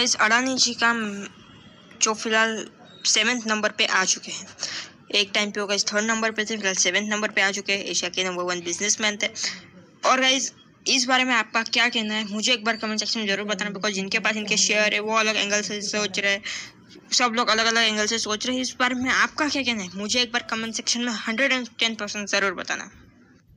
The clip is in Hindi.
इस अडानी जी का जो फ़िलहाल सेवेंथ नंबर पे आ चुके हैं। एक टाइम पे होगा इस थर्ड नंबर पे थे, फ़िलहाल सेवेंथ नंबर पे आ चुके हैं। एशिया के नंबर वन बिजनेसमैन थे। और गाइज़ इस बारे में आपका क्या कहना है? मुझे एक बार कमेंट सेक्शन में ज़रूर बताना बिकॉज़ जिनके पास इनके शेयर है, वो अलग एंगल से सोच रहे हैं। सब लोग अलग अलग एंगल से सोच रहे हैं। इस बारे में आपका क्या कहना है? मुझे एक बार कमेंट सेक्शन में हंड्रेड एंड टेन परसेंट ज़रूर बताना।